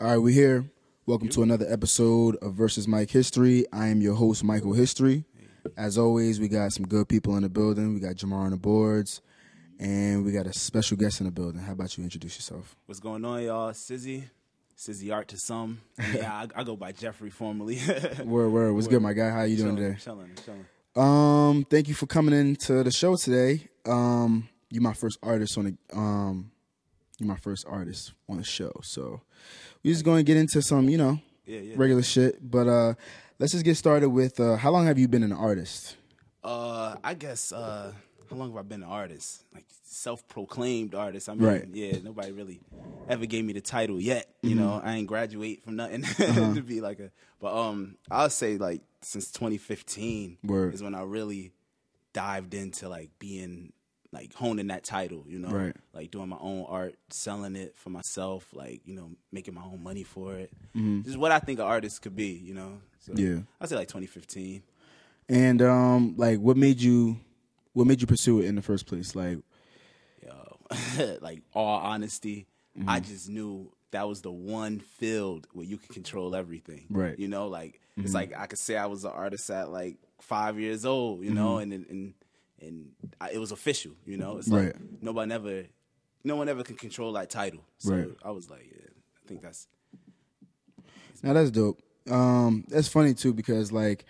All right, we're here. Welcome to another episode of Versus Mike History. I am your host, Michael History. As always, we got some good people in the building. We got Jamar on the boards, and we got a special guest in the building. How about you introduce yourself? What's going on, y'all? Sizzy. Sizzy Art to some. Yeah, I, I go by Jeffrey formerly. Word, word. What's good, my guy? How you doing today? Chilling, chilling. Um, thank you for coming into the show today. Um, you my first artist on the um, you my first artist on the show. So we just going to get into some, you know, Yeah, yeah. regular shit. But uh, let's just get started with uh, how long have you been an artist? Uh, I guess uh, how long have I been an artist? Like self-proclaimed artist. I mean, Right. yeah, nobody really ever gave me the title yet. You know, I ain't graduate from nothing to be like a. But um, I'll say like since 2015 Word. is when I really dived into like being like honing that title. You know, Right. like doing my own art, selling it for myself, like you know, making my own money for it. This is what I think an artist could be. You know, so Yeah. I say like 2015. And um, like, what made you, what made you pursue it in the first place? Like, yo, like all honesty, I Mm-hmm. just knew that was the one field where you could control everything. Right. Mm-hmm. You know, like it's like I could say I was an artist at like five years old. You know, Mm-hmm. and and and I, it was official. You know, it's Right. like nobody ever, no one ever can control that title. So Right. I was like, yeah, I think that's now that's dope. Um, that's funny too because like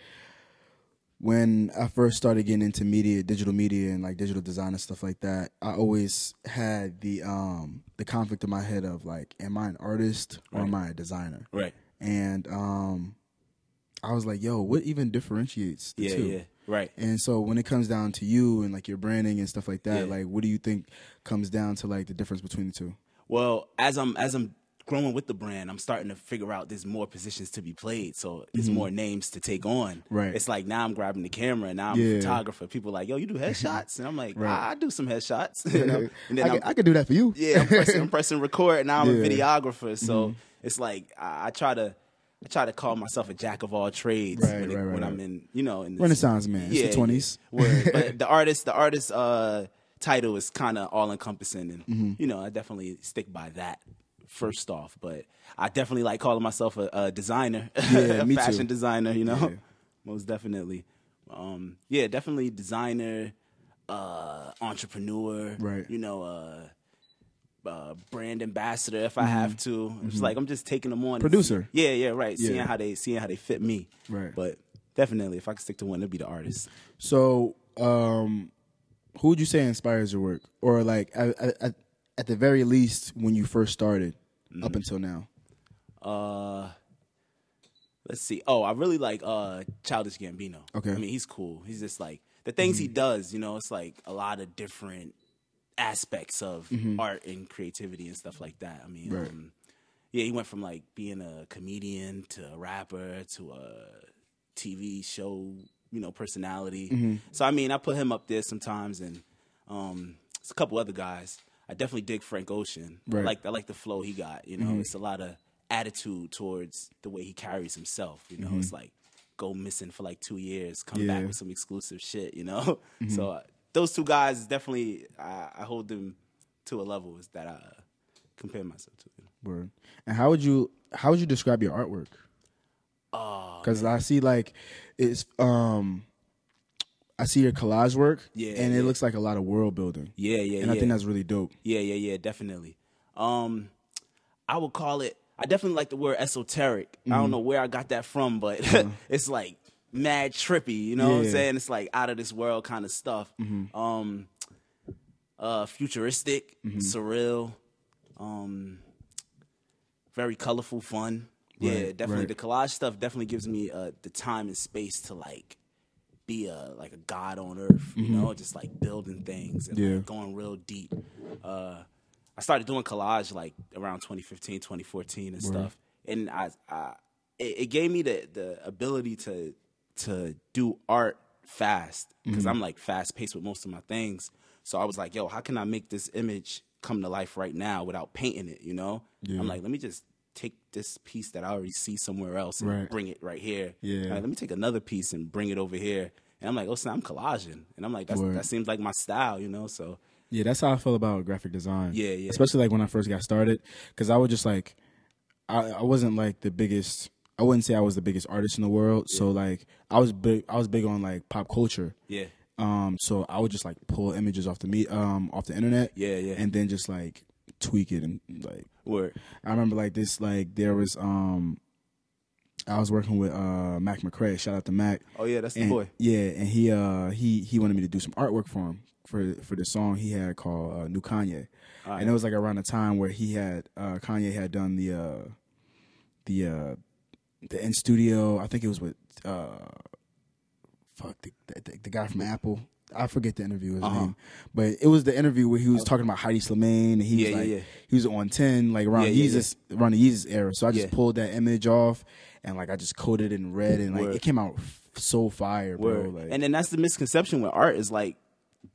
when I first started getting into media, digital media, and like digital design and stuff like that, I always had the um the conflict in my head of like, am I an artist or am I a designer? right. And um, I was like, yo, what even differentiates the Yeah, two? yeah, right. And so when it comes down to you and like your branding and stuff like that, Yeah. like what do you think comes down to like the difference between the two? Well, as I'm as I'm growing with the brand, I'm starting to figure out there's more positions to be played. So there's more names to take on. Mm-hmm. Right. It's like now I'm grabbing the camera and now I'm Yeah. a photographer. People like, yo, you do headshots? And I'm like, Right. I, I do some headshots. you know? And then I, could, I could do that for you. yeah, I'm pressing, I'm pressing record and now I'm Yeah. Mm-hmm. a videographer. So it's like I, I try to I try to call myself a jack of all trades Right, when, it- right, right, when. I'm in, you know, in this, Renaissance man. It's the 20s. yeah. Word. but the artist, the artist uh, title is kind of all encompassing, and Mm-hmm. you know, I definitely stick by that first off. But I definitely like calling myself a, a designer, Yeah, a me too. fashion designer. You know, Yeah. most definitely. Um, yeah, definitely designer, uh, entrepreneur. Right. You know, uh, uh, brand ambassador if I have to. It's like I'm just taking them on. Mm-hmm. Producer. see- yeah, yeah, right. Yeah. Seeing how they seeing how they fit me. Right. But definitely, if I could stick to one, it'd be the artist. So, um, who would you say inspires your work, or like at, at, at the very least when you first started Mm-hmm. up until now? Uh, let's see. Oh, I really like uh Childish Gambino. Okay. I mean, he's cool. He's just like the things he does. You know, it's like a lot of different aspects of art and creativity and stuff like that. I mean, Right. um, yeah, he went from like being a comedian to a rapper to a TV show, you know, personality. So I mean, I put him up there sometimes, and um, it's a couple other guys. I definitely dig Frank Ocean. I Right. like I like the flow he got. You know, it's a lot of attitude towards the way he carries himself. You know, it's like go missing for like two years, come Yeah. back with some exclusive shit. You know, so uh, those two guys definitely I, I hold them to a level that I compare myself to. Word. And how would you how would you describe your artwork? Oh, Because I see like it's um, I see your collage work, Yeah, and it yeah. looks like a lot of world building, yeah, yeah, and yeah. I think that's really dope. Yeah, yeah, yeah, definitely. Um, I would call it. I definitely like the word esoteric. I Mm-hmm. don't know where I got that from, but it's like mad trippy. You know what I'm. Yeah. Mm-hmm. saying? It's like out of this world kind of stuff. Um, uh, futuristic, Mm-hmm. surreal, um, very colorful, fun. yeah, definitely. right. The collage stuff definitely gives me uh, the time and space to like be a like a god on earth, you know, just like building things and Mm-hmm. Yeah. like, going real deep. Uh, I started doing collage like around 2015, 2014 and stuff, and I, I it, it gave me the the ability to to do art fast because Mm-hmm. I'm like fast paced with most of my things. So I was like, yo, how can I make this image come to life right now without painting it? You know, Yeah. I'm like, let me just take this piece that I already see somewhere else and Right. bring it right here. Yeah. Like, let me take another piece and bring it over here. And I'm like, oh, snap, I'm collaging, and I'm like, that's, that seems like my style, you know. So Yeah, that's how I feel about graphic design. Yeah, yeah. Especially like when I first got started, because I would just like, I, I wasn't like the biggest. I wouldn't say I was the biggest artist in the world. So like I was big. I was big on like pop culture. Yeah. Um, so I would just like pull images off the me um off the internet. Yeah, yeah. And then just like tweak it and like Word. I remember like this like there was um I was working with uh Mac McCray. Shout out to Mac. Oh yeah, that's the And- boy. Yeah, and he uh he he wanted me to do some artwork for him for for the song he had called uh, New Kanye. All And it was like around the time where he had uh Kanye had done the uh the uh the in studio, I think it was with uh fuck the the, the guy from Apple. I forget the interview his Uh-huh. name, but it was the interview where he was talking about Hedi Slimane, and he Yeah, was like, yeah. he was on ten, like around Yeah, yeah, Yeezus, around the Yeezus era. So I just Yeah. pulled that image off, and like I just coded it in red, and like Word. it came out so fire, bro. Word. Like, and then that's the misconception with art is like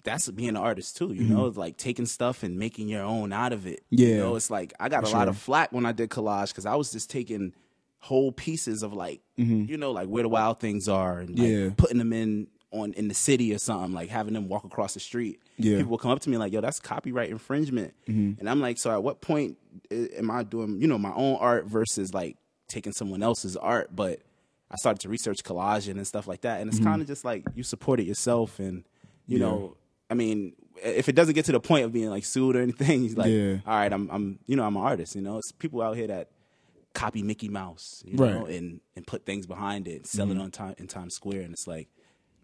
that's being an artist too, you know, like taking stuff and making your own out of it. You Mm-hmm. Yeah. know, it's like I got For a lot of flack when I did collage because I was just taking whole pieces of like you know, like where the wild things are and like Mm-hmm. Yeah. putting them in on in the city or something, like having them walk across the street. Yeah. Mm-hmm. People will come up to me like, yo, that's copyright infringement. And I'm like, so at what point am I doing, you know, my own art versus like taking someone else's art? But I started to research collaging and stuff like that. And it's Mm-hmm. kind of just like you support it yourself. And, you know, I mean, if it doesn't get to the point of being like sued or anything, he's like, Yeah. all right, I'm, I'm, you know, I'm an artist. You know, it's people out here that copy Mickey Mouse, you Right. know, and and put things behind it, sell it mm-hmm. on time in Times Square, and it's like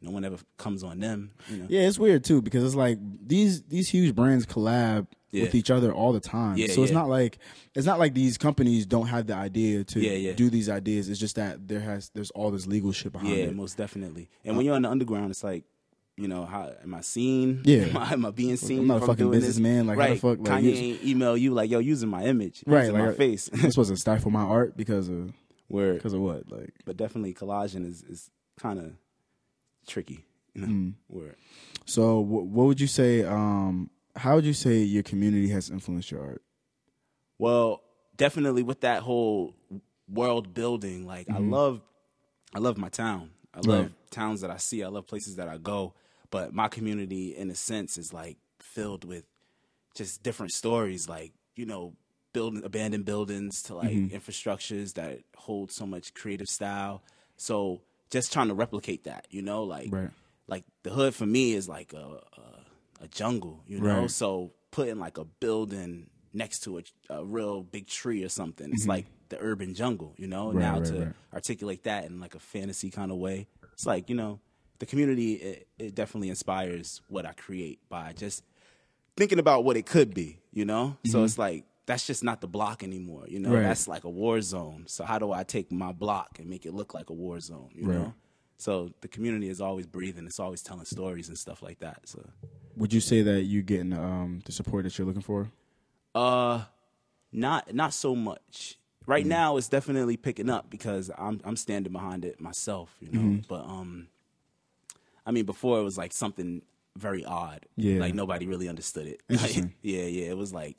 no one ever comes on them. You know, Yeah, it's weird too because it's like these these huge brands collab Yeah. with each other all the time. Yeah, so it's yeah. not like it's not like these companies don't have the idea to do these ideas. It's just that there has there's all this legal shit behind yeah, it. most definitely. And uh, when you're on the underground, it's like. You know how am I seen? Yeah. am I, am I being seen? I'm not a fucking businessman, like, how the right? fuck, like, Kanye ain't email you like, yo, using my image, Right, like my face. I'm supposed to stifle my art because of Word, because of what? Like but definitely collaging is is kind of tricky. You know, Mm. word. so wh- what would you say um how would you say your community has influenced your art? Well, definitely with that whole world building, like I love I love my town. I love Mm-hmm. Right. towns that I see. I love places that I go. But my community in a sense is like filled with just different stories like, you know, building abandoned buildings to like Mm-hmm. infrastructures that hold so much creative style. So just trying to replicate that, you know, like Right. like the hood for me is like a a, a jungle, you know. Right. So putting like a building next to a, a real big tree or something, it's like the urban jungle, you know. Mm-hmm. Right, now to articulate that in like a fantasy kind of way, it's like you know the community. It, it definitely inspires what I create by just thinking about what it could be, you know. So it's like that's just not the block anymore, you know. Mm-hmm. Right. That's like a war zone. So how do I take my block and make it look like a war zone, you Right. know? So the community is always breathing. It's always telling stories and stuff like that. So, Would you say that you getting um the support that you're looking for? uh, not not so much. Right now, it's definitely picking up because I'm I'm standing behind it myself, you know. But um, I mean, before it was like something very odd. Yeah. like nobody really understood it. Interesting. yeah, yeah. It was like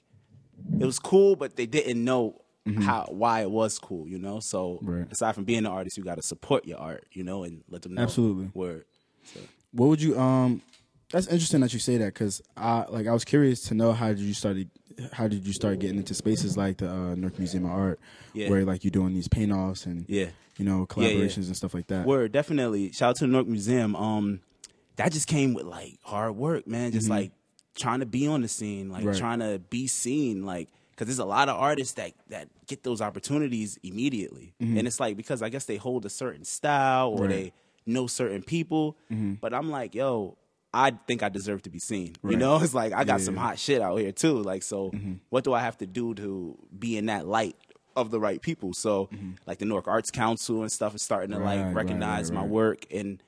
it was cool, but they didn't know how why it was cool, you know. So Right. aside from being an artist, you got to support your art, you know, and let them know. Absolutely. Word. So, What would you um? That's interesting that you say that because I like I was curious to know how did you started how did you start getting into spaces like the uh, Museum of Art Yeah. where like you're doing these paint offs and yeah. you know yeah. collaborations and stuff like that. Word, definitely. Shout out to the Newark Museum. Um, that just came with like hard work, man. Just like trying to be on the scene, like Mm-hmm. Right. trying to be seen, like because there's a lot of artists that that get those opportunities immediately, and it's like because I guess they hold a certain style or Mm-hmm. Right. Mm-hmm. they know certain people, but I'm like, yo. I think I deserve to be seen. You know, it's like I got Yeah. some hot shit out here too. Like, so Mm-hmm. what do I have to do to be in that light of the right people? So, like the Newark Arts Council and stuff is starting to Mm-hmm. Right, right, like recognize right, my right. work and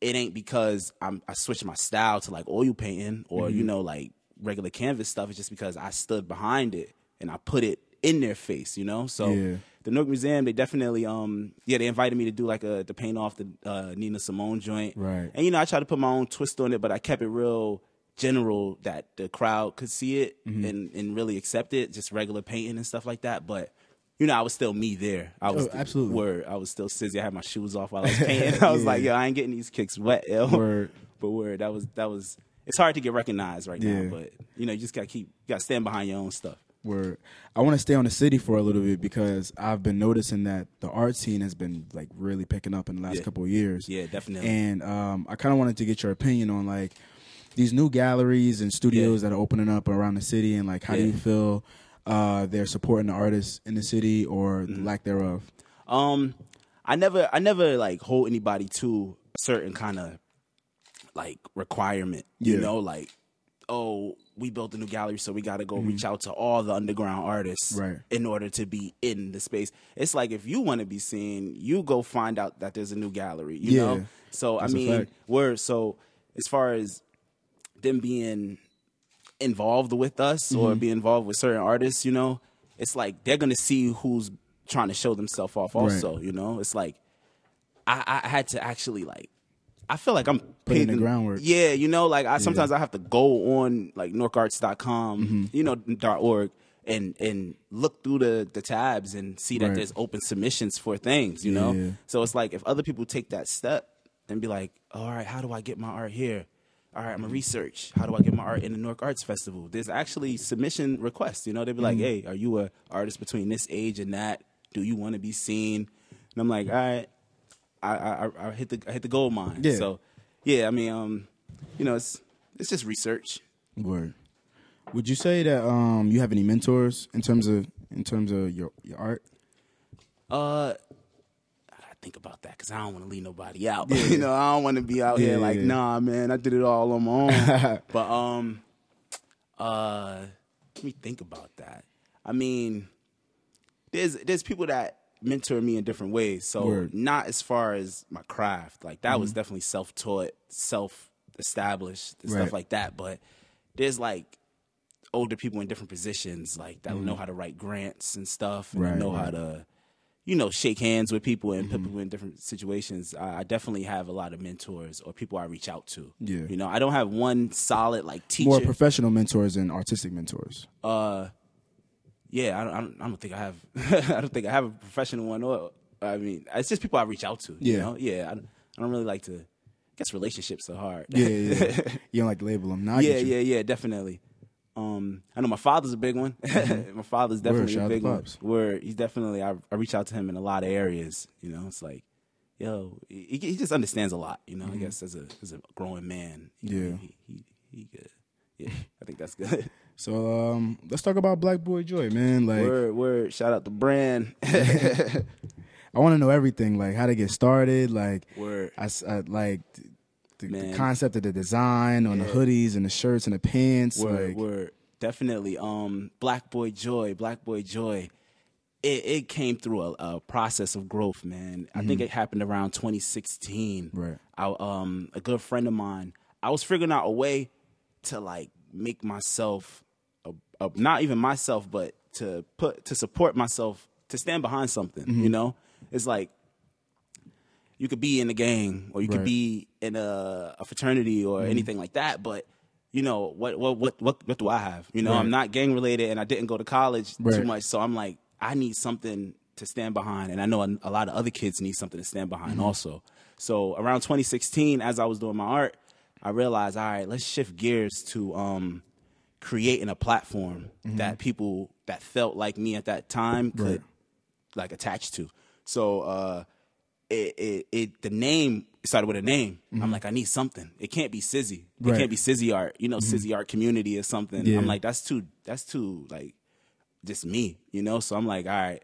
it ain't because I'm I switched my style to like oil painting or Mm-hmm. you know like regular canvas stuff. It's just because I stood behind it and I put it in their face, you know. So Yeah. The Newark Museum, they definitely um yeah they invited me to do like a the paint off the uh, Nina Simone joint, Right. And you know I tried to put my own twist on it, but I kept it real general that the crowd could see it Mm-hmm. and and really accept it, just regular painting and stuff like that, but. You know, I was still me there. I was Oh, absolutely. word. I was still sizzy. I had my shoes off while I was painting. I was Yeah. like, yo, I ain't getting these kicks wet, yo. Word. But word, that was that was. It's hard to get recognized right Yeah. now, but you know, you just gotta keep, you gotta stand behind your own stuff. Where I want to stay on the city for a little bit because I've been noticing that the art scene has been like really picking up in the last Yeah. couple of years. Yeah, definitely. And um, I kind of wanted to get your opinion on like these new galleries and studios that are opening up around the city, and like how do you feel uh, they're supporting the artists in the city or Mm-hmm. the lack thereof? Um, I never, I never like hold anybody to a certain kind of like requirement. You Yeah. know, like, oh, we built a new gallery, so we got to go reach out to all the underground artists Mm-hmm. Right. in order to be in the space. It's like if you want to be seen, you go find out that there's a new gallery. You Yeah. know, so That's I mean, we're so as far as them being involved with us Mm-hmm. or be involved with certain artists, you know, it's like they're gonna see who's trying to show themselves off. Also, you know, it's like I, I had to actually like. I feel like I'm in the groundwork. Yeah, you know, like I sometimes I have to go on like newarkarts.com, Mm-hmm. you know, dot org and and look through the the tabs and see that Right. there's open submissions for things, you know. Yeah. So it's like if other people take that step and be like, all right, how do I get my art here? All right, I'm gonna research. How do I get my art in the Newark Arts Festival? There's actually submission requests. You know, they'd be like, Mm-hmm. "Hey, are you a artist between this age and that? Do you want to be seen?" And I'm like, "All right, I I, I- I hit the I hit the gold mine." Yeah. So, yeah, I mean, um, you know, it's it's just research. Word. Would you say that um, you have any mentors in terms of in terms of your your art? Uh, I gotta think about that because I don't want to leave nobody out. you know, I don't want to be out Yeah, here like, yeah. nah, man, I did it all on my own. but um, uh, let me think about that. I mean, there's there's people that mentor me in different ways. So Word. Mm-hmm. not as far as my craft, like that was definitely self taught, self established, Right. stuff like that. But there's like older people in different positions, like that Mm-hmm. know how to write grants and stuff, and Right, know how to, you know, shake hands with people and Mm-hmm. people in different situations. I, I definitely have a lot of mentors or people I reach out to. Yeah. you know, I don't have one solid like teacher. More professional mentors and artistic mentors. uh, yeah, I don't, I don't, I don't think I have. I don't think I have a professional one. Or I mean, it's just people I reach out to. You Yeah. know? yeah. I don't, I don't really like to. I guess relationships are hard. Yeah, yeah. yeah. you don't like to label them. I yeah, yeah, yeah, definitely. Um, I know my father's a big one. my father's definitely Mm-hmm. a big one. Where he's definitely, I, I reach out to him in a lot of areas. You know, it's like, yo, he, he just understands a lot. You know, I guess as a as a growing man. you know, Mm-hmm. Yeah. he, he, he good. Yeah, I think that's good. So um, let's talk about Black Boy Joy, man. Like, word, word. Shout out to Brand. I want to know everything, like how to get started, like word. I, I- like the, the concept of the design on the hoodies and the shirts and the pants. Word, like, word. Definitely. Um, Black Boy Joy, Black Boy Joy. It, it came through a, a process of growth, man. I think it happened around 2016. Mm-hmm. Right. I, um, a good friend of mine. I was figuring out a way to like make myself, a, not even myself, but to put to support myself, to stand behind something. Mm-hmm. You know, it's like you could be in a gang or you could be in a, a fraternity or anything like that, but you know what what what what what do I have? You know, Right. I'm not gang related and I didn't go to college Right. too much, so I'm like I need something to stand behind, and I know a, a lot of other kids need something to stand behind also. So around 2016, as I was doing my art, I realized, all right, let's shift gears to um, creating a platform that people that felt like me at that time could Right. like attach to. So uh it it, it the name started with a name. I'm like, I need something. It can't be Sizzy. It Mm-hmm. Right. can't be Sizzy art. You know, Sizzy art community or something. Yeah. I'm like, that's too that's too like just me, you know? So I'm like, all right.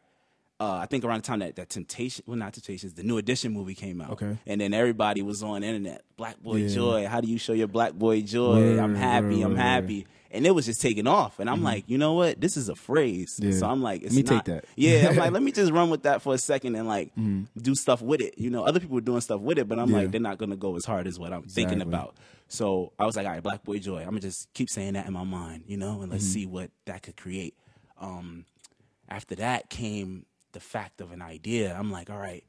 Uh, I think around the time that, that Temptation, well, not Temptations, the New Edition movie came out. Okay. And then everybody was on the internet. Black Boy Yeah. Joy. How do you show your Black Boy Joy? I'm happy. I'm happy. And it was just taking off. And I'm like, you know what? This is a phrase. So I'm like, it's Let me not, take that. Yeah. I'm like, let me just run with that for a second and like do stuff with it. You know, other people are doing stuff with it, but I'm like, they're not gonna go as hard as what I'm thinking about. So I was like, all right, Black Boy Joy. I'm gonna just keep saying that in my mind, you know, and let's Mm-hmm. see what that could create. Um, after that came the fact of an idea. I'm like, all right,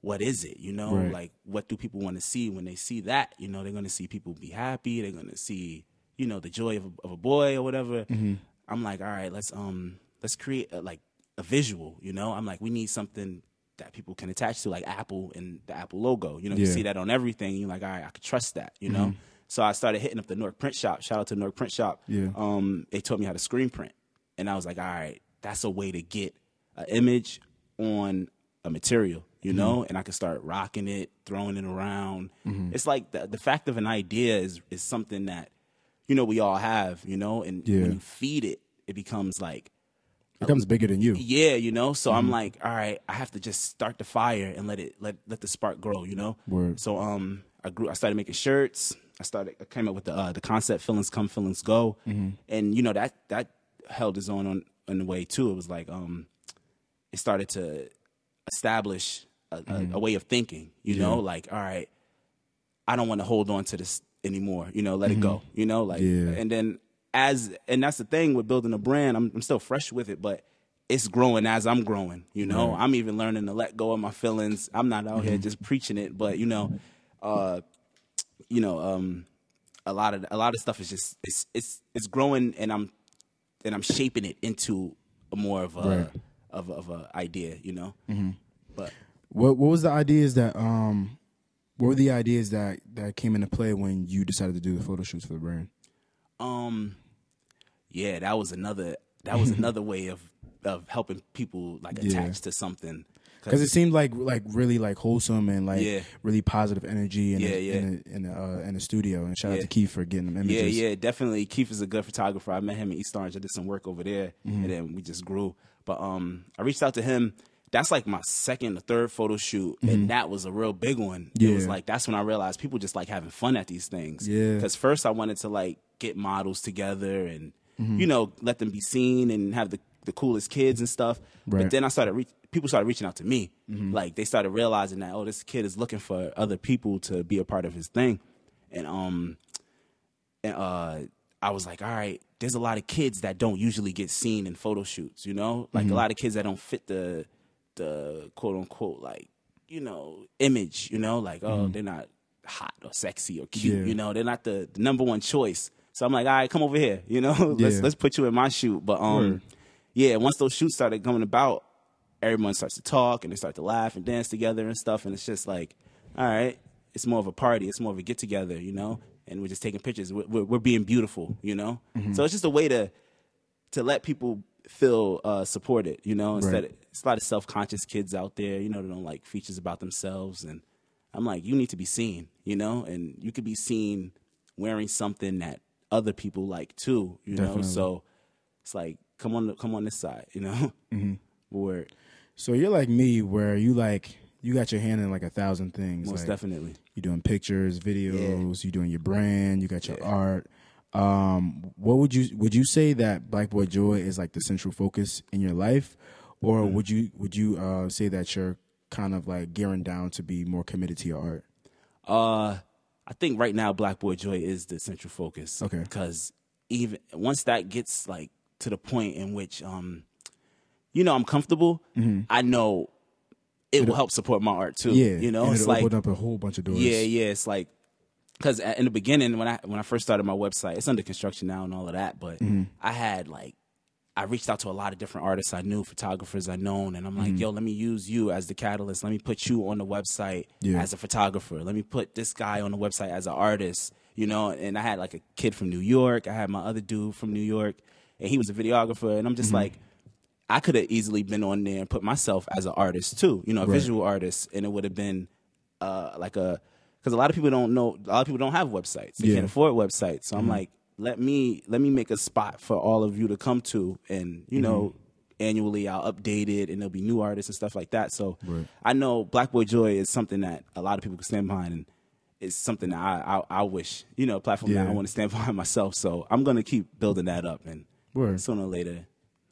what is it? You know, Right. like what do people want to see when they see that? You know, they're gonna see people be happy. They're gonna see, you know, the joy of a, of a boy or whatever. Mm-hmm. I'm like, all right, let's um, let's create a, like a visual. You know, I'm like, we need something that people can attach to, like Apple and the Apple logo. You know, you see that on everything. You're like, all right, I could trust that. You know. So I started hitting up the Newark Print Shop. Shout out to Newark Print Shop. Yeah. Um, they taught me how to screen print. and I was like, all right, that's a way to get an image on a material, you Mm-hmm. know, and I can start rocking it, throwing it around. Mm-hmm. It's like the the fact of an idea is is something that you know we all have, you know, and Yeah. when you feed it, it becomes like It becomes bigger than you. yeah, you know. So Mm-hmm. I'm like, all right, I have to just start the fire and let it let let the spark grow, you know. Word. So um, I grew. I started making shirts. I started. I came up with the uh, the concept feelings come, feelings go, Mm-hmm. and you know that that held its own on in the way too. It was like um, it started to establish a, a, a way of thinking. You know, like all right, I don't want to hold on to this anymore. You know, let it go. You know, like Yeah. and then as and that's the thing with building a brand. I'm I'm still fresh with it, but it's growing as I'm growing. You know, I'm even learning to let go of my feelings. I'm not out here just preaching it, but you know, uh, you know, um, a lot of a lot of stuff is just it's it's it's growing, and I'm and I'm shaping it into a more of a Right. Of of a idea. You know, but What what was the ideas that um what were the ideas that that came into play when you decided to do the photo shoots for the brand? Um, yeah, that was another that was another way of of helping people like Yeah. attach to something. Because it seemed like like really like wholesome and like Yeah. really positive energy in Yeah, the, yeah. in the, in the, uh, in the studio. And shout out to Keith for getting them yeah, images. yeah, definitely. Keith is a good photographer. I met him in East Orange. I did some work over there, Mm-hmm. and then we just grew. But um, I reached out to him. That's like my second or third photo shoot, and that was a real big one. Yeah. It was Mm-hmm. Like that's when I realized people just like having fun at these things. Yeah. Because first I wanted to like get models together and Mm-hmm. you know let them be seen and have the the coolest kids and stuff. Right. But then I started re- people started reaching out to me. Mm-hmm. Like they started realizing that oh this kid is looking for other people to be a part of his thing, and um and uh, I was like, all right, there's a lot of kids that don't usually get seen in photo shoots, you know, like a lot of kids that don't fit the the quote unquote like you know image, you know, like oh they're not hot or sexy or cute, Yeah. you know, they're not the, the number one choice. So I'm like, all right, come over here, you know, let's Yeah. let's put you in my shoot. But um, Word. yeah, once those shoots started coming about, everyone starts to talk and they start to laugh and dance together and stuff, and it's just like, all right, it's more of a party, it's more of a get together, you know, and we're just taking pictures. We're, we're, we're being beautiful, you know. So it's just a way to to let people feel uh, supported, you know. Instead, Right. of, it's a lot of self conscious kids out there, you know, that don't like features about themselves, and I'm like, you need to be seen, you know, and you could be seen wearing something that other people like too, you know. So it's like, come on, come on this side, you know. Mm-hmm. Word, So you're like me, where you like you got your hand in like a thousand things. most like, definitely. You're doing pictures, videos. You're doing your brand. You got your art. Um, what would you would you say that Black Boy Joy is like the central focus in your life, or Mm-hmm. would you would you uh, say that you're kind of like gearing down to be more committed to your art? Uh, I think right now Black Boy Joy is the central focus. Okay. Because even once that gets like to the point in which um, you know, I'm comfortable, I know it will help support my art too. Mm-hmm. Yeah, You know, it's like open up a whole bunch of doors. yeah, yeah. It's like because in the beginning when I when I first started my website, it's under construction now and all of that. But Mm-hmm. I had like I reached out to a lot of different artists I knew, photographers I known, and I'm like, yo, let me use you as the catalyst. Let me put you on the website Yeah. as a photographer. Let me put this guy on the website as an artist. You know, and I had like a kid from New York. I had my other dude from New York, and he was a videographer. And I'm just like, I could have easily been on there and put myself as an artist too, you know, a Right. visual artist, and it would have been uh, like a because a lot of people don't know, a lot of people don't have websites, they Yeah. can't afford websites. So I'm like, let me let me make a spot for all of you to come to, and you know, annually I'll update it, and there'll be new artists and stuff like that. So Right. I know Black Boy Joy is something that a lot of people can stand behind, and it's something that I I, I wish you know a platform that I want to stand behind myself. So I'm gonna keep building that up, and Word. sooner or later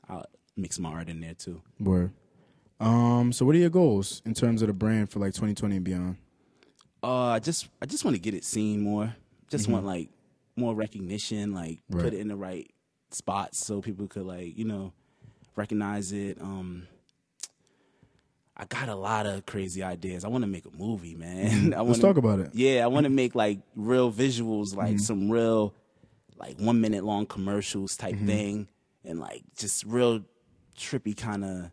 I'll mix my art in there too. Word. Um. So what are your goals in terms of the brand for like 2020 and beyond? Uh, I just I just want to get it seen more. Just want like more recognition, like Right. put it in the right spots so people could like you know recognize it. Um, I got a lot of crazy ideas. I want to make a movie, man. I Let's wanna, talk about it. Yeah, I want to make like real visuals, like some real like one minute long commercials type thing, and like just real trippy kind of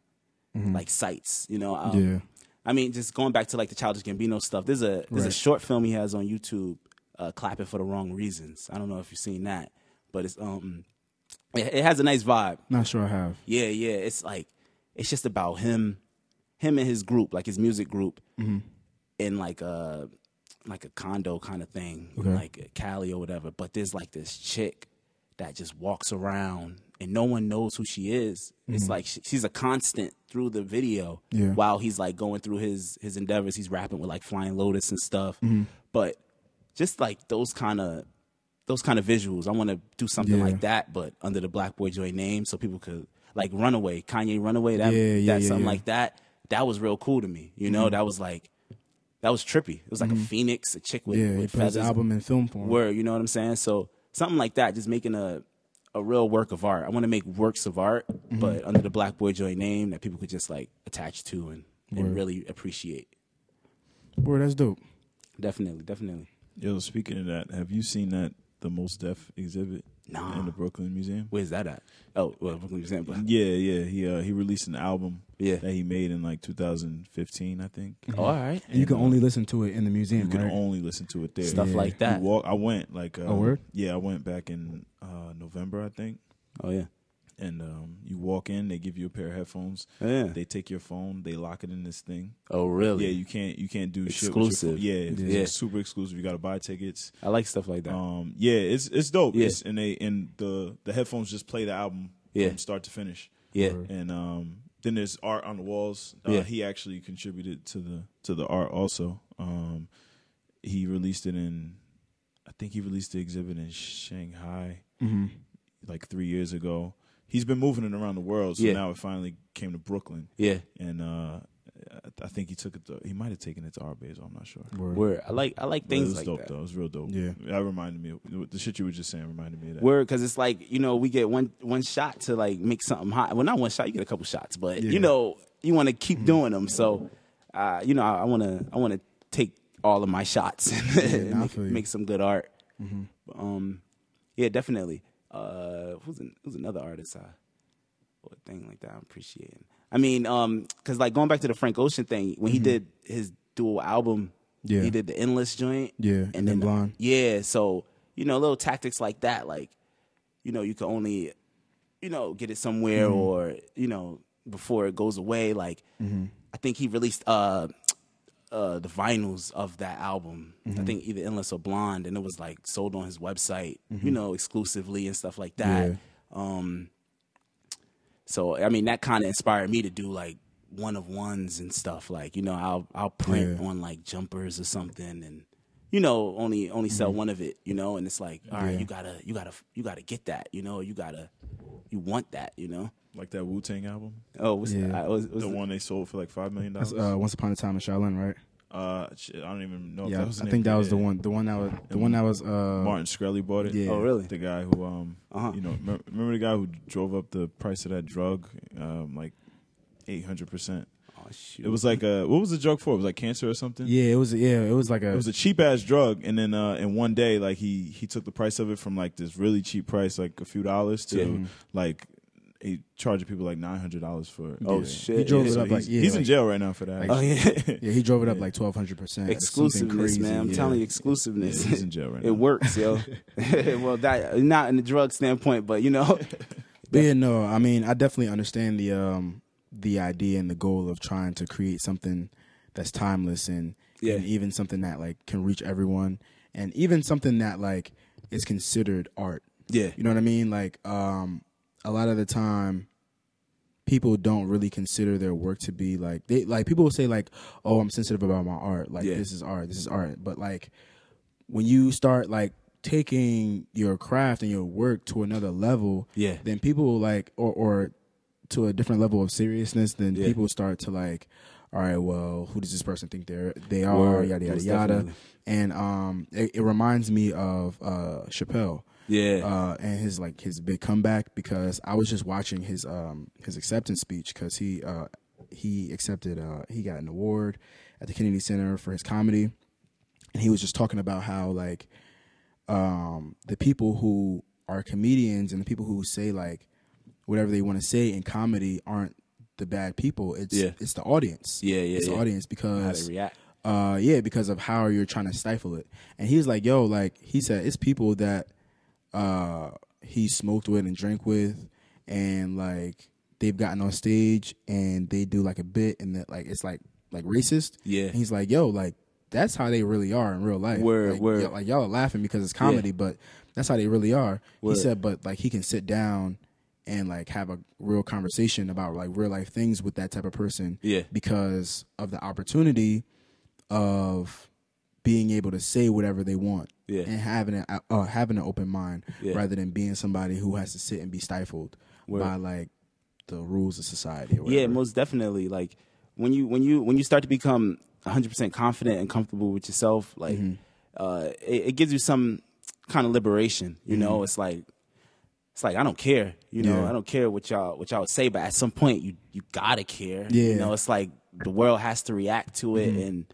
like sights. You know, um, Yeah. I mean, just going back to like the Childish Gambino stuff. There's a there's a short film he has on YouTube, uh, "Clapping for the Wrong Reasons." I don't know if you've seen that, but it's um, it, it has a nice vibe. Not sure I have. Yeah, yeah. It's like it's just about him, him and his group, like his music group, in like a like a condo kind of thing, Okay. like Cali or whatever. But there's like this chick that just walks around and no one knows who she is. It's mm-hmm. like she, she's a constant through the video. Yeah. While he's like going through his his endeavors, he's rapping with like Flying Lotus and stuff. Mm-hmm. But just like those kind of those kind of visuals. I want to do something Yeah. like that, but under the Black Boy Joy name, so people could like Runaway, Kanye Runaway. That Yeah, that something like that. That was real cool to me. You know, mm-hmm. that was like that was trippy. It was like a phoenix, a chick with, Yeah, with feathers. album in film form. Word, you know what I'm saying? So something like that, just making a a real work of art. I want to make works of art, Mm-hmm. but under the Black Boy Joy name that people could just like attach to and, and really appreciate. Boy, that's dope. Definitely, definitely. Yo, speaking of that, have you seen that the Mos Def exhibit Nah. in the Brooklyn Museum? Where's that at? Oh, well, Brooklyn Museum, but Yeah, yeah. He uh, he released an album Yeah. that he made in like 2015, I think. Oh, all right. And you can uh, only listen to it in the museum, You can right? only listen to it there. Stuff Yeah. like that. You walk, I went like uh, Oh, word? Yeah, I went back in uh, November, I think. Oh yeah. And um, you walk in, they give you a pair of headphones. Yeah. They take your phone, they lock it in this thing. Oh really? Yeah, you can't you can't do shit Exclusive. with your phone. Yeah, it's Yeah. super exclusive. You got to buy tickets. I like stuff like that. Um, yeah, it's it's dope. Yeah. It's, and they and the the headphones just play the album Yeah. from start to finish. yeah. And um, then there's art on the walls. Uh, Yeah. He actually contributed to the to the art also. Um, he released it in, I think he released the exhibit in Shanghai hmm like three years ago. He's been moving it around the world, so Yeah. now it finally came to Brooklyn, Yeah. and uh, I- I think he took it. To, he might have taken it to Art Basel. I'm not sure. Word. Word. I like I like But it things was like dope that. though. It was real dope. Yeah. that reminded me. Of, the shit you were just saying reminded me of that. Word, because it's like you know we get one one shot to like make something hot. Well, not one shot. You get a couple shots, but Yeah. you know you want to keep doing them. So, uh, you know, I want to I want to take all of my shots and nah, make, make some good art. Um, yeah, definitely. Uh, who's an, who's another artist? I or thing like that. I'm appreciating. I mean, um, because like going back to the Frank Ocean thing, when he did his dual album, Yeah. he did the Endless joint, Yeah, and then Blonde. yeah. So you know, little tactics like that, like you know, you can only you know get it somewhere Mm-hmm. or you know before it goes away. Like Mm-hmm. I think he released uh uh the vinyls of that album. Mm-hmm. I think either Endless or Blonde, and it was like sold on his website, you know, exclusively and stuff like that. Mm-hmm. Yeah. Um, so I mean, that kind of inspired me to do like one of ones and stuff. Like you know, I'll I'll print Yeah. on like jumpers or something, and you know, only only sell one of it. You know, and it's like, all right, Mm-hmm. Yeah. you gotta you gotta you gotta get that. You know, you gotta you want that. You know. Like that Wu Tang album, Oh, what's Yeah. I was, was the one they sold for like five million dollars? uh, Once Upon a Time in Shaolin, right? Uh, I don't even know. if yeah, that was I think of that it. was the one. The one that was the one that was uh, Martin Shkreli bought it. Yeah. Oh, really? The guy who, um, Uh-huh. you know, remember, remember the guy who drove up the price of that drug, um, like eight hundred percent. Oh shoot. It was like a what was the drug for? It was like cancer or something. Yeah, it was. Yeah, it was like a. It was a cheap ass drug, and then uh, in one day, like he he took the price of it from like this really cheap price, like a few dollars, to Yeah. like he charging people like nine hundred dollars for. Oh Yeah. shit. He drove Yeah. it So up like he's, yeah, he's in jail right now for that. like- Oh yeah. yeah, he drove it up Yeah. like twelve hundred percent. exclusiveness, man. I'm Yeah. telling you, Yeah, exclusiveness. he's in jail right now. it works, yo. well, that not in the drug standpoint, but you know, But yeah, no, I mean, I definitely understand the um the idea and the goal of trying to create something that's timeless and, Yeah. and even something that like can reach everyone and even something that like is considered art. yeah, You know what I mean? Like um a lot of the time people don't really consider their work to be like they like people will say like, "Oh, I'm sensitive about my art. Like Yeah. this is art. This is art." But like when you start like taking your craft and your work to another level, Yeah. then people like or or to a different level of seriousness, then Yeah. people start to like, all right, well, who does this person think they're they are? Word. Yada yada Most yada. definitely. And um, it, it reminds me of uh Chappelle yeah, uh, and his like his big comeback because I was just watching his um his acceptance speech because he uh he accepted uh he got an award at the Kennedy Center for his comedy, and he was just talking about how like um the people who are comedians and the people who say like whatever they want to say in comedy aren't the bad people. It's Yeah. it's the audience. Yeah, yeah, It's the yeah. audience how because they react. uh yeah because of how you're trying to stifle it and he was like yo like he said it's people that uh he smoked with and drank with, and like they've gotten on stage and they do like a bit and that like it's like like racist. Yeah. And he's like, yo, like that's how they really are in real life. Word, like, word. y- like y'all are laughing because it's comedy, but that's how they really are. Word. He said, but like he can sit down and like have a real conversation about like real life things with that type of person. Yeah. Because of the opportunity of being able to say whatever they want. Yeah. And having an uh, having an open mind Yeah. rather than being somebody who has to sit and be stifled Word. by like the rules of society. Or Yeah, most definitely. Like when you when you when you start to become 100 percent confident and comfortable with yourself, like Mm-hmm. uh, it, it gives you some kind of liberation. You know, it's like it's like I don't care. You know, Mm-hmm. Yeah. I don't care what y'all what y'all say, but at some point you you gotta care. Yeah. You know, it's like the world has to react to it Mm-hmm. and.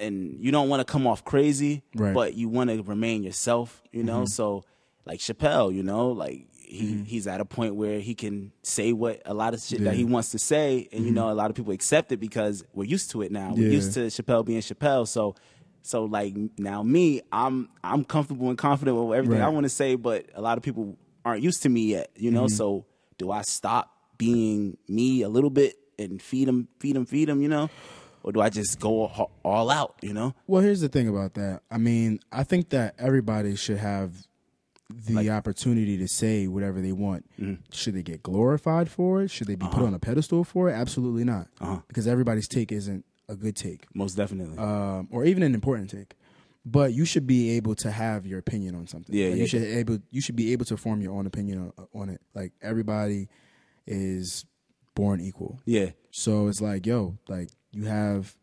And you don't want to come off crazy, Right. Mm-hmm. but you want to remain yourself, you know. Mm-hmm. So, like Chappelle, you know, like he mm-hmm. he's at a point where he can say what a lot of shit that he wants to say, and you mm-hmm. know, a lot of people accept it because we're used to it now. We're used to Chappelle being Chappelle, so so like now me, I'm I'm comfortable and confident with everything Right. I want to say, but a lot of people aren't used to me yet, you know. So do I stop being me a little bit and feed them, feed them, feed them, you know, or do I just go all, out, you know? Well, here's the thing about that. I mean, I think that everybody should have the opportunity to say whatever they want. Mm-hmm. Should they get glorified for it? Should they be Uh-huh. put on a pedestal for it? Absolutely not. Because everybody's take isn't a good take, Most definitely. um, or even an important take. But you should be able to have your opinion on something. Yeah, Like, yeah, You should able. You should be able to form your own opinion on, on it. Like everybody is born equal. yeah, So it's like, yo, like you have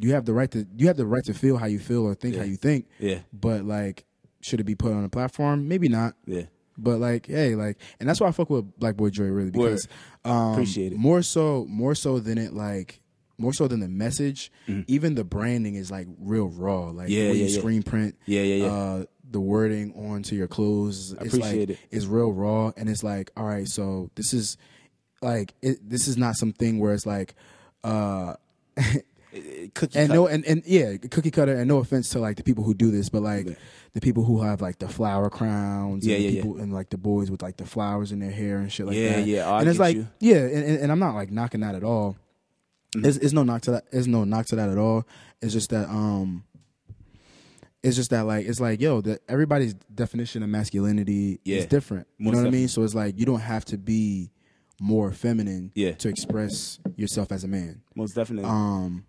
you have the right to you have the right to feel how you feel or think how you think. Yeah. But like should it be put on a platform? Maybe not. yeah, But like, hey, like and that's why I fuck with Black Boy Joy really because um Appreciate it. more so more so than it like more so than the message, even the branding is like real raw. Like Mm-hmm. Yeah, the way yeah, you yeah. screen print, Yeah, yeah, yeah. Uh, the wording onto your cools, it's appreciate like it. it's real raw, and it's like, all right, so this is like it, this is not something where it's like, uh, cookie and cut. no, and and yeah, cookie cutter, and no offense to like the people who do this, but like Yeah. the people who have like the flower crowns, Yeah, and the yeah, yeah. and like the boys with like the flowers in their hair and shit like Yeah, that. yeah, oh, I and it's like, you. yeah, and, and, and I'm not like knocking that at all. Mm-hmm. It's, it's no knock to that. there's no knock to that at all. It's just that um, it's just that like it's like yo, that everybody's definition of masculinity is different. You Most know what I mean? So it's like you don't have to be more feminine Yeah. to express yourself as a man. most definitely. Um,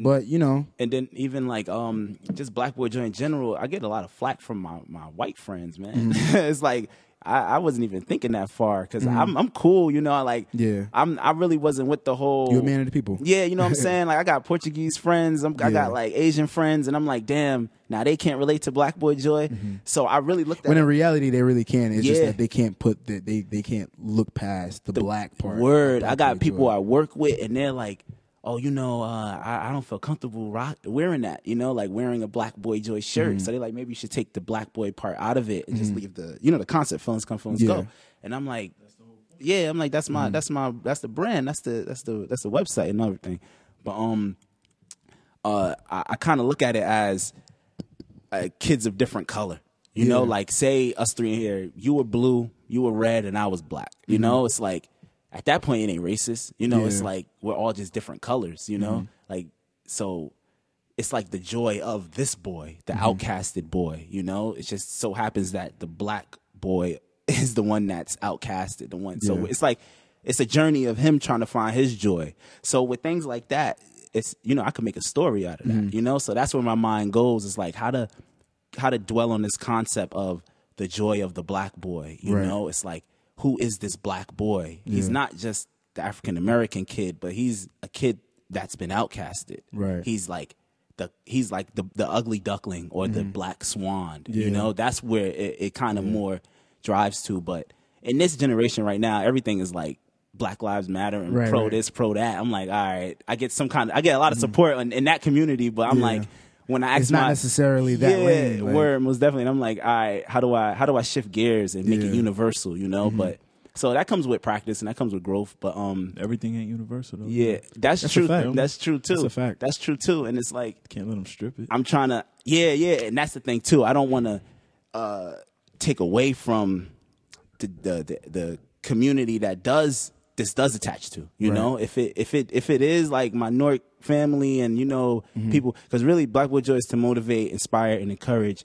but you know, and then even like um just black boy joy in general, I get a lot of flack from my my white friends, man. Mm-hmm. it's like I, I wasn't even thinking that far because I'm I'm cool, you know. Like Yeah. I'm I really wasn't with the whole. you a man of the people. Yeah, you know what I'm saying. Like I got Portuguese friends, I'm, I got like Asian friends, and I'm like, damn, now they can't relate to Black Boy Joy. So I really looked at Mm-hmm. When in reality, they really can. It's just that they can't put the, they they can't look past the, black part. Word. I got Boy people Joy. I work with, and they're like, "Oh, you know, uh, I, I don't feel comfortable rock wearing that. You know, like wearing a Black Boy Joy shirt. Mm-hmm. So they're like, maybe you should take the Black Boy part out of it and just leave the, you know, the concept. Feelings come, feelings Yeah. go. And I'm like, yeah, I'm like, that's my, Mm-hmm. that's my, that's the brand. That's the, that's the, that's the website and everything. But um, uh, I, I kind of look at it as uh, kids of different color. You know, like say us three in here, you were blue, you were red, and I was black. You know, it's like at that point it ain't racist. You know, it's Mm-hmm. Yeah. Mm-hmm. like we're all just different colors. You know, like so it's like the joy of this boy, the Mm-hmm. outcasted boy. You know, it just so happens that the black boy is the one that's outcasted, the one. So it's like it's a journey of him trying to find his joy. So with things like that, it's you know I could make a story out of that. Mm-hmm. You know, so that's where my mind goes. is like how to how to dwell on this concept of the joy of the black boy. You Right. know, it's like who is this black boy? He's not just the African American kid, but he's a kid that's been outcasted. Right. He's like the he's like the the ugly duckling or the black swan. Mm-hmm. Yeah. You know, that's where it, it kind of more drives to. But in this generation right now, everything is like Black Lives Matter and Right, pro right. this, pro that. I'm like, all right, I get some kind of I get a lot of support in, in that community, but I'm Yeah. like when I ask It's not my- necessarily that yeah, lane, like- word most definitely. And I'm like, all right, how do I how do I shift gears and make Yeah. Mm-hmm. it universal? You know, but so that comes with practice and that comes with growth. But um, Everything ain't universal though. yeah, that's, That's true. That's true too. That's a fact. That's true too. And it's like Can't let them strip it. I'm trying to, yeah, yeah, and that's the thing too. I don't want to uh, take away from the the the, the community that does this does attach to. You Right. know, if it if it if it is like my North family and you know Mm-hmm. people because really Black Boy Joy is to motivate, inspire, and encourage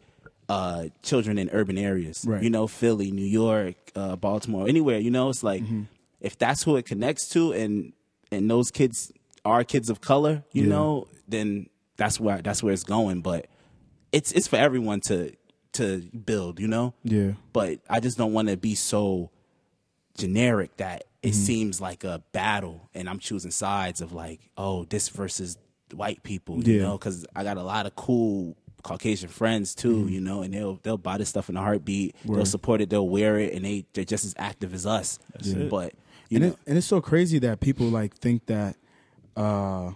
uh children in urban areas. Right. You know, Philly, New York, uh, Baltimore, anywhere. You know, it's like Mm-hmm. if that's who it connects to, and and those kids are kids of color. You Yeah. know, then that's where that's where it's going. But it's it's for everyone to to build. You know Yeah. but I just don't want to be so generic that it Mm-hmm. seems like a battle and I'm choosing sides of like, oh, this versus white people, you Yeah. know, because I got a lot of cool Caucasian friends too, Mm-hmm. you know, and they'll they'll buy this stuff in a heartbeat, they'll support it, they'll wear it, and they they're just as active as us. it. But you and know, it, and it's so crazy that people like think that uh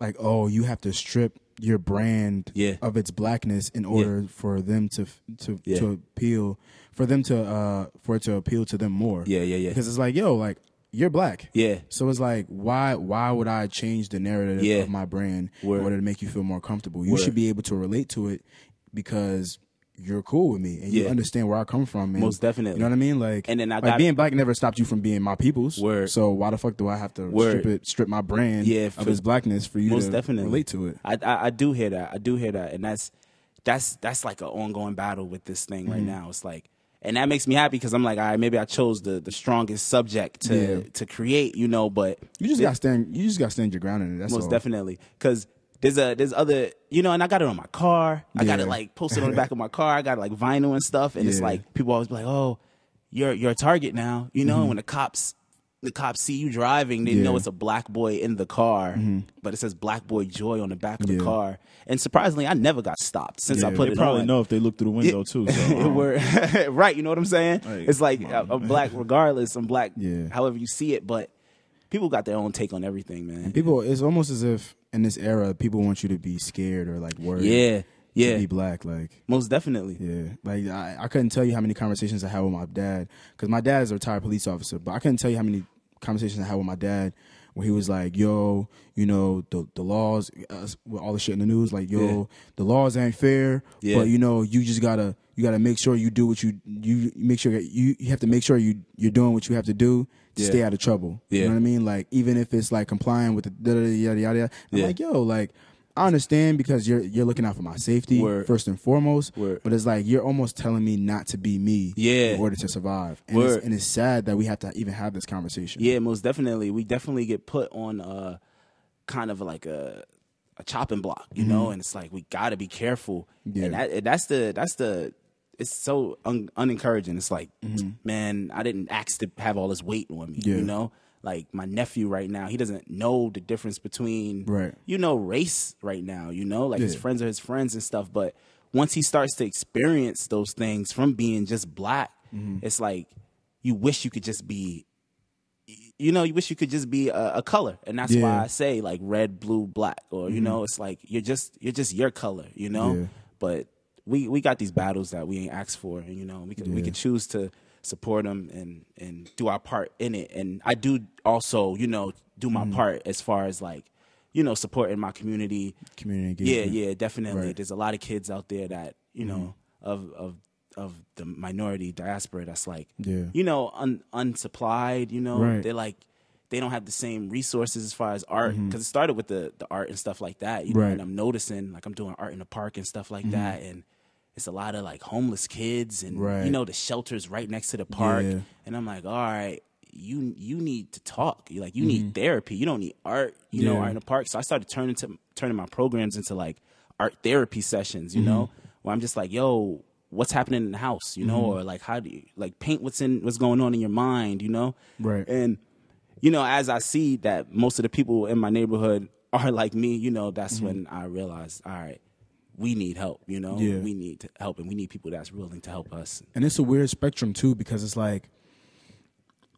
like oh you have to strip your brand Yeah. of its blackness in order for them to to Yeah. to appeal for them to uh for it to appeal to them more Yeah, yeah, yeah. because it's like yo like you're black yeah, so it's like why why would I change the narrative Yeah. of my brand Word. in order to make you feel more comfortable you Word. should be able to relate to it because you're cool with me and you understand where I come from and, Most definitely. you know what I mean like And then I like got- being black never stopped you from being my people's. Word. So why the fuck do I have to Word. strip it, strip my brand Yeah, of for- its blackness for you most to definitely relate to it? I, I I do hear that. I do hear that, and that's that's that's like an ongoing battle with this thing Mm-hmm. right now. It's like, and that makes me happy because I'm like, all right, maybe I chose the the strongest subject to Yeah. to create, you know. But You just got stand. You just got stand your ground in it. That's most all. definitely because there's a there's other you know, and I got it on my car. I got it like posted on the back of my car. I got like vinyl and stuff, and it's like people always be like, oh, you're you're a target now, you know. Mm-hmm. When the cops the cops see you driving, they Yeah. Mm-hmm. know it's a black boy in the car, but it says Black Boy Joy on the back of the car. And surprisingly, I never got stopped since I put They it probably on. know if they look through the window too. So, um, right, you know what I'm saying? Like, it's like on, I'm black regardless. I'm black, Yeah. however you see it. But people got their own take on everything, man. People, it's almost as if in this era, people want you to be scared or like worried. Yeah, To yeah, be black, like most definitely. yeah, like I, I couldn't tell you how many conversations I had with my dad because my dad is a retired police officer, but I couldn't tell you how many conversations I had with my dad where he was like, "Yo, you know the the laws, uh, with all the shit in the news, like, yo, Yeah. the laws ain't fair, Yeah. but you know, you just gotta you gotta make sure you do what you you make sure you you have to make sure you you're doing what you have to do to Yeah. stay out of trouble. You know what I mean? Like even if it's like complying with the da da da yada yada. yada. I'm Yeah. like, yo, like. I understand because you're you're looking out for my safety Word. first and foremost, Word. but it's like you're almost telling me not to be me Yeah. in order to survive. And it's, and it's sad that we have to even have this conversation. Yeah, most definitely. We definitely get put on uh kind of like a a chopping block, you know, and it's like we got to be careful. Mm-hmm. Yeah. And that and that's the that's the it's so un, unencouraging. It's like, man, I didn't ask to have all this weight on me, Mm-hmm. Yeah. you know? Like my nephew right now, he doesn't know the difference between Right. you know race right now, you know? Like his friends are his friends and stuff, but once he starts to experience those things from being just black, Mm-hmm. it's like you wish you could just be you know, you wish you could just be a, a color, and that's why Yeah. Mm-hmm. I say like red, blue, black, or you know, it's like you're just you're just your color, you know. Yeah. But we we got these battles that we ain't asked for, and you know, we can we can choose to support them and and do our part in it. And I do also, you know, do Mm-hmm. my part as far as like, you know, supporting my community. Community Yeah, engagement. yeah, yeah, definitely. Right. Mm-hmm. There's a lot of kids out there that you know of of of the minority diaspora that's like Yeah. you know un, unsupplied you know Right. they're like they don't have the same resources as far as art because it started with the the art and stuff like that you know Mm-hmm. Right. Mm-hmm. and i'm noticing like i'm doing art in the park and stuff like that and it's a lot of like homeless kids and Right. you know the shelters right next to the park Yeah. and i'm like all right you you need to talk you like you need therapy you don't need art you know Mm-hmm. Art in the park so i started turning to turning my programs into like art therapy sessions you know Mm-hmm. where i'm just like yo what's happening in the house you know or like how do you like paint what's in what's going on in your mind you know Right. and you know as i see that most of the people in my neighborhood are like me you know that's when i realized all right we need help you know Yeah. we need help and we need people that's willing to help us And it's a weird spectrum too because it's like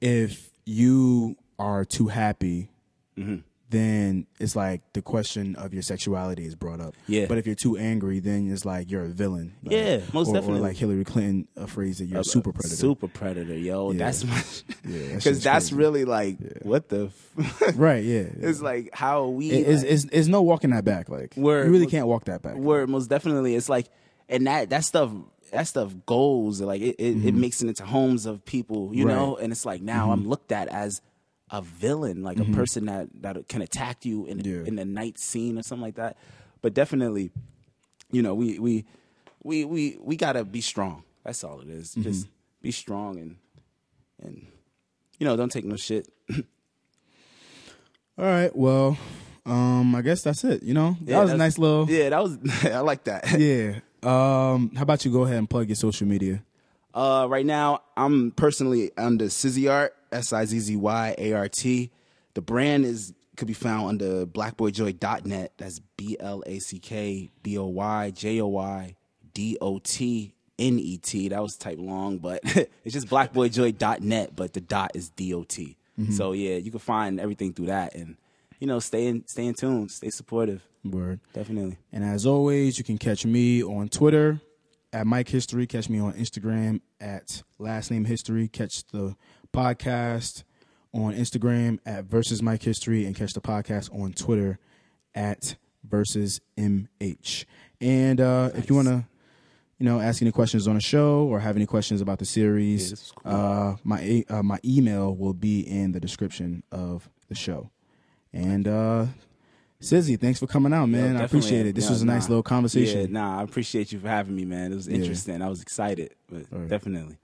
if you are too happy, Mm-hmm. Then it's like the question of your sexuality is brought up. Yeah. But if you're too angry, then it's like you're a villain. Like, Yeah, most or, definitely. Or like Hillary Clinton a phrase that you're a super predator. super predator yo Yeah. that's my Yeah, that because that's crazy. really like what the f- right. Yeah. it's like how we It- it's, like- it's, it's no walking that back. Like Word. you really can't walk that back. Word, most definitely. It's like, and that that stuff that stuff goes like it it, it makes it into homes of people, you Mm-hmm. Right. Mm-hmm. know, and it's like now I'm looked at as a villain, like a person that that can attack you in Yeah. in a night scene or something like that. But definitely, you know, we we we we we gotta be strong. That's all it is. Mm-hmm. Just be strong and and you know, don't take no shit. All right. Well, um, I guess that's it. You know, that Yeah, was a nice little. Yeah, that was I like that. Yeah. Um, how about you go ahead and plug your social media? Uh, right now, I'm personally under Sizzy Art, S I Z Z Y A R T. The brand is could be found under blackboyjoy.net. That's B L A C K B O Y J O Y D O T N E T. That was type long, but it's just blackboyjoy.net, but the dot is D O T. Mm-hmm. So yeah, you can find everything through that and you know, stay in stay in tune, stay supportive. Word. Definitely. And as always, you can catch me on Twitter at Mike History. Catch me on Instagram at Last Name History. Catch the podcast on Instagram at Versus Mike History, and catch the podcast on Twitter at Versus MH. And uh, if you want to, you know, ask any questions on the show or have any questions about the series, cool. uh, my uh, my email will be in the description of the show. And uh, Sizzy, thanks for coming out, man. Yo, I appreciate it. This Yeah, was a nice nah. little conversation. Yeah, nah, I appreciate you for having me, man. It was Yeah. interesting. I was excited, but right. definitely.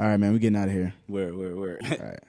All right, man. We're getting out of here. Where, where, where? All right.